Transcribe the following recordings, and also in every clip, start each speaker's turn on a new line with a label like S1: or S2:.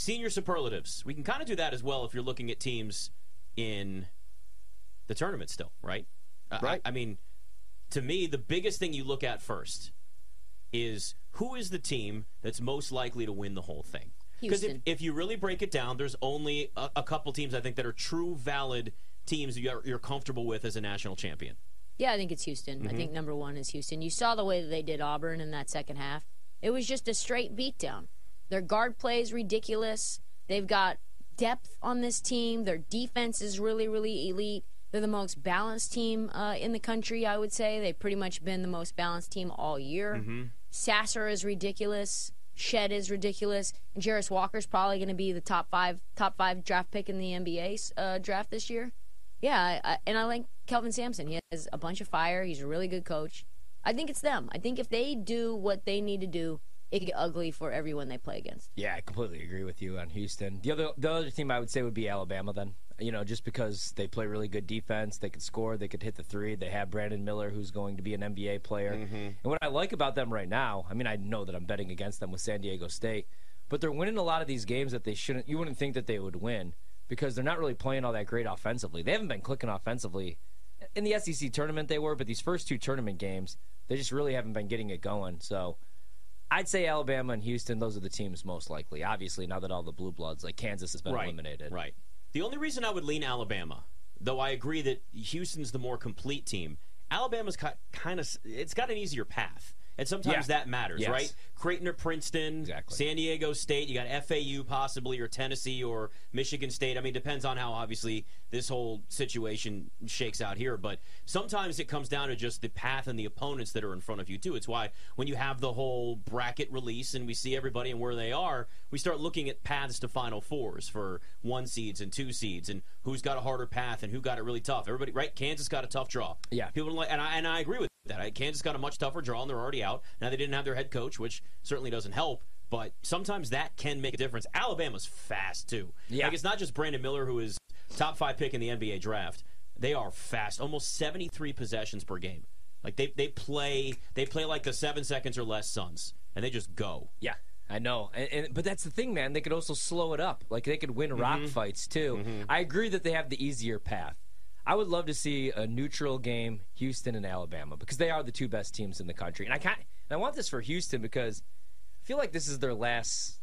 S1: senior superlatives. We can kind of do that as well if you're looking at teams in the tournament still, right? Uh,
S2: Right.
S1: I, I mean, to me, the biggest thing you look at first is who is the team that's most likely to win the whole thing. Because if, if you really break it down, there's only a, a couple teams I think that are true, valid teams you're, you're comfortable with as a national champion.
S3: Yeah, I think it's Houston. I think number one is Houston. You saw the way that they did Auburn in that second half. It was just a straight beatdown. Their guard play is ridiculous. They've got depth on this team. Their defense is really, really elite. They're the most balanced team uh, in the country, I would say. They've pretty much been the most balanced team all year. Sasser is ridiculous. Shead is ridiculous. And Jarace Walker's probably going to be the top five top five draft pick in the NBA uh, draft this year. Yeah, I, I, and I like Kelvin Sampson. He has a bunch of fire. He's a really good coach. I think it's them. I think if they do what they need to do, it could get ugly for everyone they play against.
S2: Yeah, I completely agree with you on Houston. The other the other team I would say would be Alabama then. You know, just because they play really good defense, they could score, they could hit the three. They have Brandon Miller who's going to be an NBA player. Mm-hmm. And what I like about them right now, I mean, I know that I'm betting against them with San Diego State, but they're winning a lot of these games that they shouldn't you wouldn't think that they would win because they're not really playing all that great offensively. They haven't been clicking offensively. In the SEC tournament they were, but these first two tournament games, they just really haven't been getting it going. So I'd say Alabama and Houston; those are the teams most likely. Obviously, now that all the blue bloods like Kansas has been
S1: right,
S2: eliminated.
S1: Right. The only reason I would lean Alabama, though I agree that Houston's the more complete team, Alabama's kind of it's got an easier path. And sometimes
S2: Yeah.
S1: that matters,
S2: Yes.
S1: right? Creighton or Princeton,
S2: Exactly.
S1: San Diego State, you got FAU possibly, or Tennessee or Michigan State. I mean, depends on how obviously this whole situation shakes out here. But sometimes it comes down to just the path and the opponents that are in front of you, too. It's why when you have the whole bracket release and we see everybody and where they are, we start looking at paths to Final Fours for one seeds and two seeds and who's got a harder path and who got it really tough. Everybody, right? Kansas got a tough draw.
S2: Yeah.
S1: People don't like, and I, and I agree with that. Kansas got a much tougher draw and they're already out. Now they didn't have their head coach, which certainly doesn't help. But sometimes that can make a difference. Alabama's fast too.
S2: Yeah.
S1: Like it's not just Brandon Miller who is top five pick in the NBA draft. They are fast, almost seventy three possessions per game. Like they they play they play like the seven seconds or less Suns, and they just go.
S2: Yeah, I know. And, and but that's the thing, man. They could also slow it up. Like they could win rock mm-hmm. fights too. Mm-hmm. I agree that they have the easier path. I would love to see a neutral game, Houston and Alabama, because they are the two best teams in the country. And I can't. And I want this for Houston because I feel like this is their last.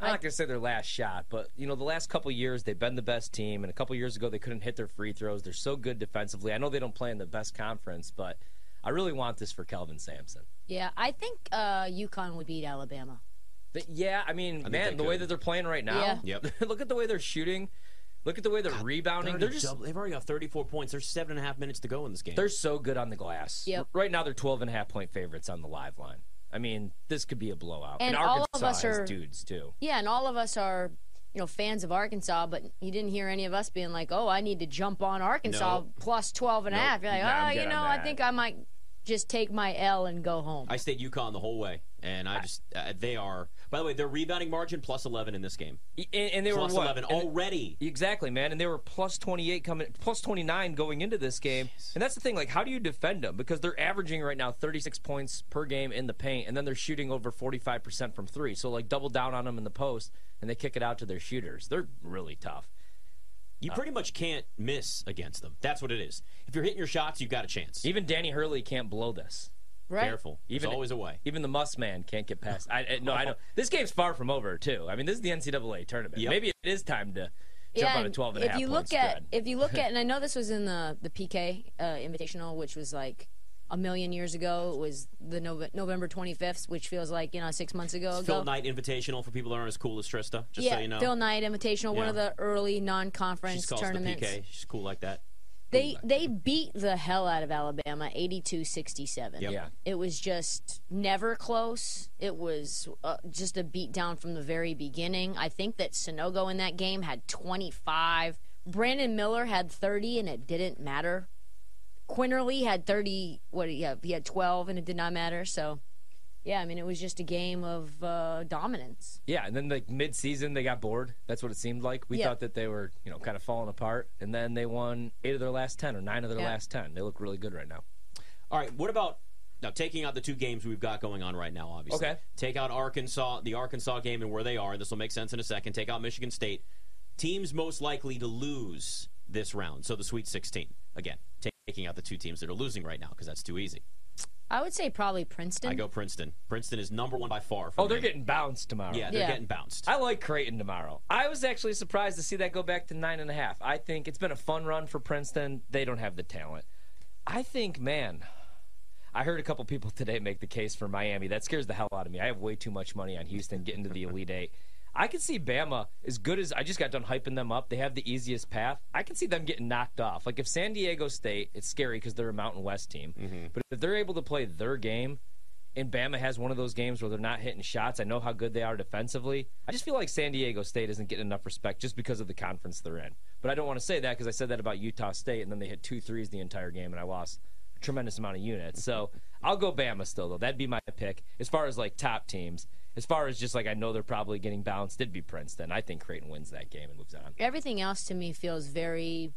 S2: I'm not going to say their last shot, but you know, the last couple years they've been the best team, and a couple years ago they couldn't hit their free throws. They're so good defensively. I know they don't play in the best conference, but I really want this for Kelvin Sampson.
S3: Yeah, I think uh, UConn would beat Alabama.
S2: But yeah, I mean,
S1: think
S2: man,
S1: they
S2: the way that they're playing right now.
S3: Yeah.
S1: Yep.
S2: look at the way they're shooting. Look at the way they're rebounding. They're just
S1: they've already got thirty four points. There's seven and a half minutes to go in this game.
S2: they're so good on the glass.
S3: Yep.
S2: Right now they're 12 and a half point favorites on the live line. I mean, this could be a blowout.
S3: And
S2: Arkansas
S3: all of us
S2: has
S3: are-
S2: dudes too.
S3: Yeah, and all of us are, you know, fans of Arkansas, but you didn't hear any of us being like, "Oh, I need to jump on Arkansas
S1: No.
S3: plus 12 and a half." You're like,
S2: No,
S3: "Oh, you know, I think I might just take my L and go home."
S1: I stayed UConn the whole way, and I just uh, they are. By the way, their rebounding margin plus eleven in this game.
S2: And, and they
S1: Plus
S2: were what?
S1: eleven
S2: And-
S1: already.
S2: Exactly, man. And they were plus 28 coming, plus 29 going into this game. And that's the thing. Like, how do you defend them? Because they're averaging right now 36 points per game in the paint, and then they're shooting over 45% from three. So, like, double down on them in the post, and they kick it out to their shooters. They're really tough.
S1: You pretty much can't miss against them. That's what it is. If you're hitting your shots, you've got a chance.
S2: Even Danny Hurley can't blow this.
S3: right?
S1: Careful.
S2: Even
S1: There's always a way.
S2: Even the Muss Man can't get past. I, I, no, I know. This game's far from over, too. I mean, this is the NCAA tournament.
S1: Yep.
S2: Maybe it is time to jump on a
S3: and
S2: 12 and a
S3: if
S2: half
S3: you
S2: point
S3: look at
S2: spread.
S3: if you look at and I know this was in the the PK uh, Invitational, which was like a million years ago. It was the Nove- November 25th, which feels like you know six months ago.
S1: It's
S3: ago.
S1: Phil Knight Invitational for people that aren't as cool as Trysta. Just
S3: yeah,
S1: so you know.
S3: Phil Knight Invitational, one of the early non-conference
S1: calls it the
S3: tournaments.
S1: PK. She's cool like that.
S3: They they beat the hell out of Alabama, 82-67.
S1: Yep.
S2: Yeah.
S3: It was just never close. It was uh, just a beat down from the very beginning. I think that Sanogo in that game had 25. Brandon Miller had 30, and it didn't matter. Quinerly had 30. What? Yeah, he had 12, and it did not matter. So, yeah, I mean, it was just a game of uh, dominance.
S2: Yeah, and then like mid-season they got bored. That's what it seemed like. We
S3: Yeah.
S2: thought that they were, you know, kind of falling apart, and then they won eight of their last ten or nine of their
S3: Yeah.
S2: last ten. They look really good right now.
S1: All right. What about Now, taking out the two games we've got going on right now, obviously.
S2: Okay.
S1: Take out Arkansas, the Arkansas game and where they are. This will make sense in a second. Take out Michigan State. Teams most likely to lose this round. So the Sweet 16. Again, taking out the two teams that are losing right now because that's too easy.
S3: I would say probably Princeton.
S1: I go Princeton. Princeton is number one by far. For
S2: Oh, they're
S1: me.
S2: getting bounced tomorrow.
S1: Yeah, they're
S3: Yeah.
S1: getting bounced.
S2: I like Creighton tomorrow. I was actually surprised to see that go back to nine and a half. I think it's been a fun run for Princeton. They don't have the talent. I think, man, I heard a couple people today make the case for Miami. That scares the hell out of me. I have way too much money on Houston getting to the Elite Eight. I can see Bama as good as I just got done hyping them up. They have the easiest path. I can see them getting knocked off. Like if San Diego State, it's scary because they're a Mountain West team. Mm-hmm. But if they're able to play their game, and Bama has one of those games where they're not hitting shots. I know how good they are defensively. I just feel like San Diego State isn't getting enough respect just because of the conference they're in. But I don't want to say that because I said that about Utah State, and then they hit two threes the entire game, and I lost a tremendous amount of units. So I'll go Bama still, though. That'd be my pick as far as like top teams. As far as just like I know they're probably getting bounced, it'd be Princeton. I think Creighton wins that game and moves on.
S3: Everything else to me feels very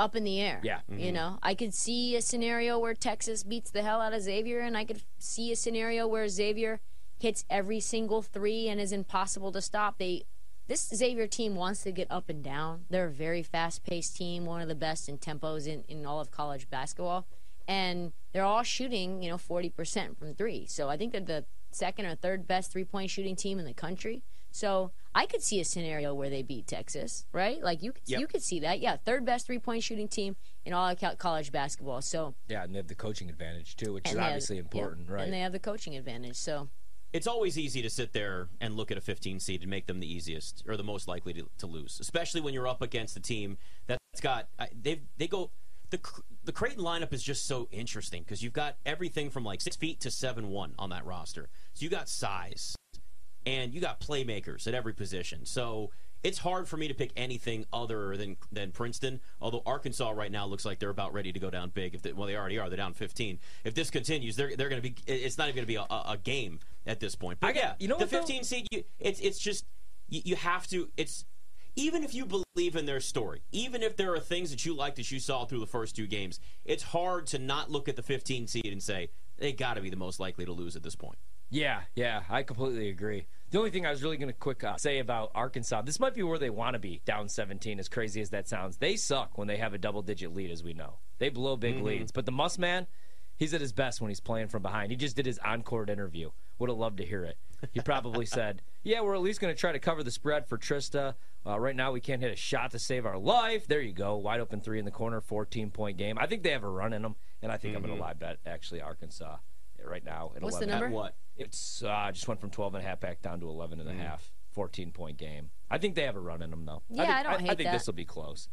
S3: up in the air.
S2: Yeah.
S3: You mm-hmm. know, I could see a scenario where Texas beats the hell out of Xavier, and I could see a scenario where Xavier hits every single three and is impossible to stop. They this Xavier team wants to get up and down. They're a very fast paced team, one of the best in tempos in, in all of college basketball. And they're all shooting, you know, forty percent from three. So I think they're the second or third best three point shooting team in the country. So I could see a scenario where they beat Texas, right? Like you could
S1: Yep.
S3: you could see that. Yeah, third best three point shooting team in all of college basketball. So
S2: Yeah, and they have the coaching advantage too, which is
S3: and they have-
S2: obviously
S3: yeah,
S2: important, right?
S3: And they have the coaching advantage. So
S1: it's always easy to sit there and look at a 15 seed and make them the easiest or the most likely to, to lose, especially when you're up against a team that's got they they go the the Creighton lineup is just so interesting because you've got everything from like six feet to seven one on that roster, so you got size and you got playmakers at every position. So it's hard for me to pick anything other than than Princeton. Although Arkansas right now looks like they're about ready to go down big. If they, well, they already are. They're down 15. If this continues, they're they're going to be. It's not even going to be a, a, game at this point. But
S2: I
S1: yeah,
S2: you know
S1: the
S2: what, though?
S1: 15 seed. You, it's it's just you, you have to. It's even if you believe in their story, even if there are things that you like that you saw through the first two games, it's hard to not look at the 15 seed and say they got to be the most likely to lose at this point.
S2: Yeah, yeah, I completely agree. The only thing I was really going to quick uh, say about Arkansas, this might be where they want to be, down 17, as crazy as that sounds. They suck when they have a double digit lead, as we know. They blow big leads. But the Muss Man, he's at his best when he's playing from behind. He just did his encore interview. Would have loved to hear it. He probably said, Yeah, we're at least going to try to cover the spread for Trysta. Uh, right now, we can't hit a shot to save our life. There you go. Wide open three in the corner, 14 point game. I think they have a run in them, and I think I'm going to live bet, actually, Arkansas right now. At
S3: What's the
S2: 11.
S3: number?
S1: At what?
S2: It's uh, just went from 12 and a half back down to 11 and a half. 14 point game. I think they have a run in them though.
S3: Yeah,
S2: think,
S3: I don't hate
S2: I think this will be close.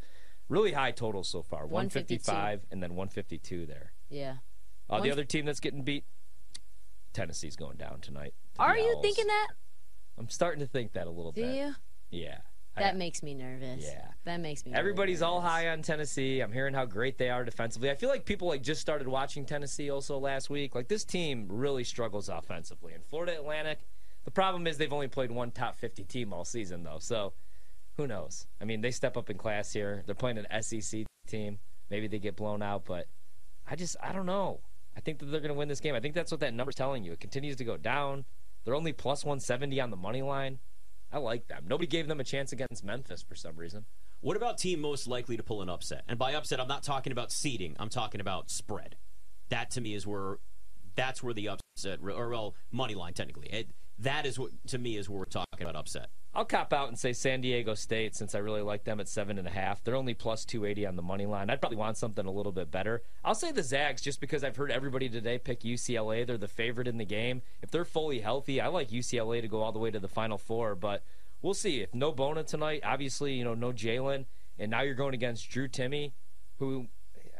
S2: Really high totals so far. 155 and then 152 there.
S3: yeah.
S2: Uh, the other team that's getting beat, Tennessee's going down tonight. to
S3: Are you
S2: Owls.
S3: thinking that?
S2: I'm starting to think that a little bit.
S3: Do
S2: bit.
S3: you?
S2: Yeah. I-
S3: That makes me nervous.
S2: Yeah.
S3: That makes me. really
S2: Everybody's all high on Tennessee. I'm hearing how great they are defensively. I feel like people like just started watching Tennessee also last week. Like this team really struggles offensively. And Florida Atlantic, the problem is they've only played one top 50 team all season though. So who knows? I mean, they step up in class here. They're playing an SEC team. Maybe they get blown out, but I just I don't know. I think that they're going to win this game. I think that's what that number's telling you. It continues to go down. They're only plus 170 on the money line. I like them. Nobody gave them a chance against Memphis for some reason.
S1: What about team most likely to pull an upset? And by upset, I'm not talking about seeding. I'm talking about spread. That to me is where that's where the upset, or well, money line technically. It, that is what to me is where we're talking about upset.
S2: I'll cop out and say San Diego State since I really like them at seven and a half. They're only plus two eighty on the money line. I'd probably want something a little bit better. I'll say the Zags just because I've heard everybody today pick UCLA. They're the favorite in the game. If they're fully healthy, I like UCLA to go all the way to the Final Four. But we'll see. If no Bona tonight, obviously you know no Jalen, and now you're going against Drew Timme, who,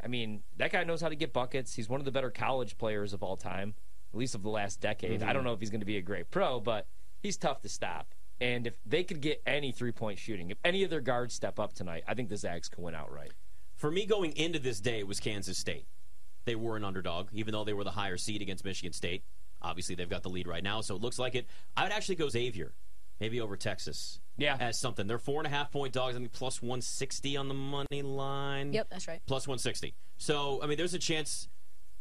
S2: I mean, that guy knows how to get buckets. He's one of the better college players of all time, at least of the last decade. I mm-hmm. don't know if he's going to be a great pro, but he's tough to stop. And if they could get any three point shooting, if any of their guards step up tonight, I think the Zags can win outright.
S1: For me, going into this day, it was Kansas State. They were an underdog, even though they were the higher seed against Michigan State. Obviously, they've got the lead right now, so it looks like it. I would actually go Xavier, maybe over Texas.
S2: Yeah.
S1: as something. They're four and a half point dogs. I think plus 160 on the money line.
S3: Yep, that's right.
S1: plus 160. So, I mean, there's a chance th-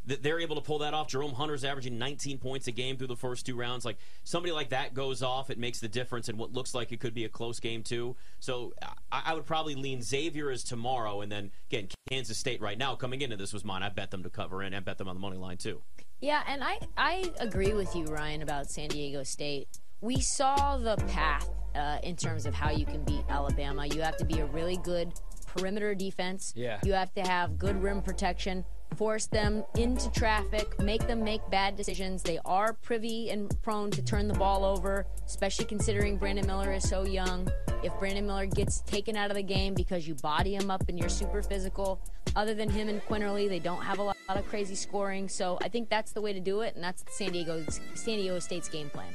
S1: they're able to pull that off. Jerome Hunter's averaging 19 points a game through the first two rounds. Like somebody like that goes off, it makes the difference in what looks like it could be a close game too. So I, I would probably lean Xavier as tomorrow, and then again Kansas State right now coming into this was mine. I bet them to cover and I bet them on the money line too.
S3: Yeah, and I I agree with you, Ryan, about San Diego State. We saw the path uh, in terms of how you can beat Alabama. You have to be a really good perimeter defense.
S2: Yeah.
S3: You have to have good rim protection, force them into traffic, make them make bad decisions. They are privy and prone to turn the ball over, especially considering Brandon Miller is so young. If Brandon Miller gets taken out of the game because you body him up and you're super physical, other than him and Quinerly, they don't have a lot of crazy scoring. So I think that's the way to do it, and that's San Diego's San Diego State's game plan.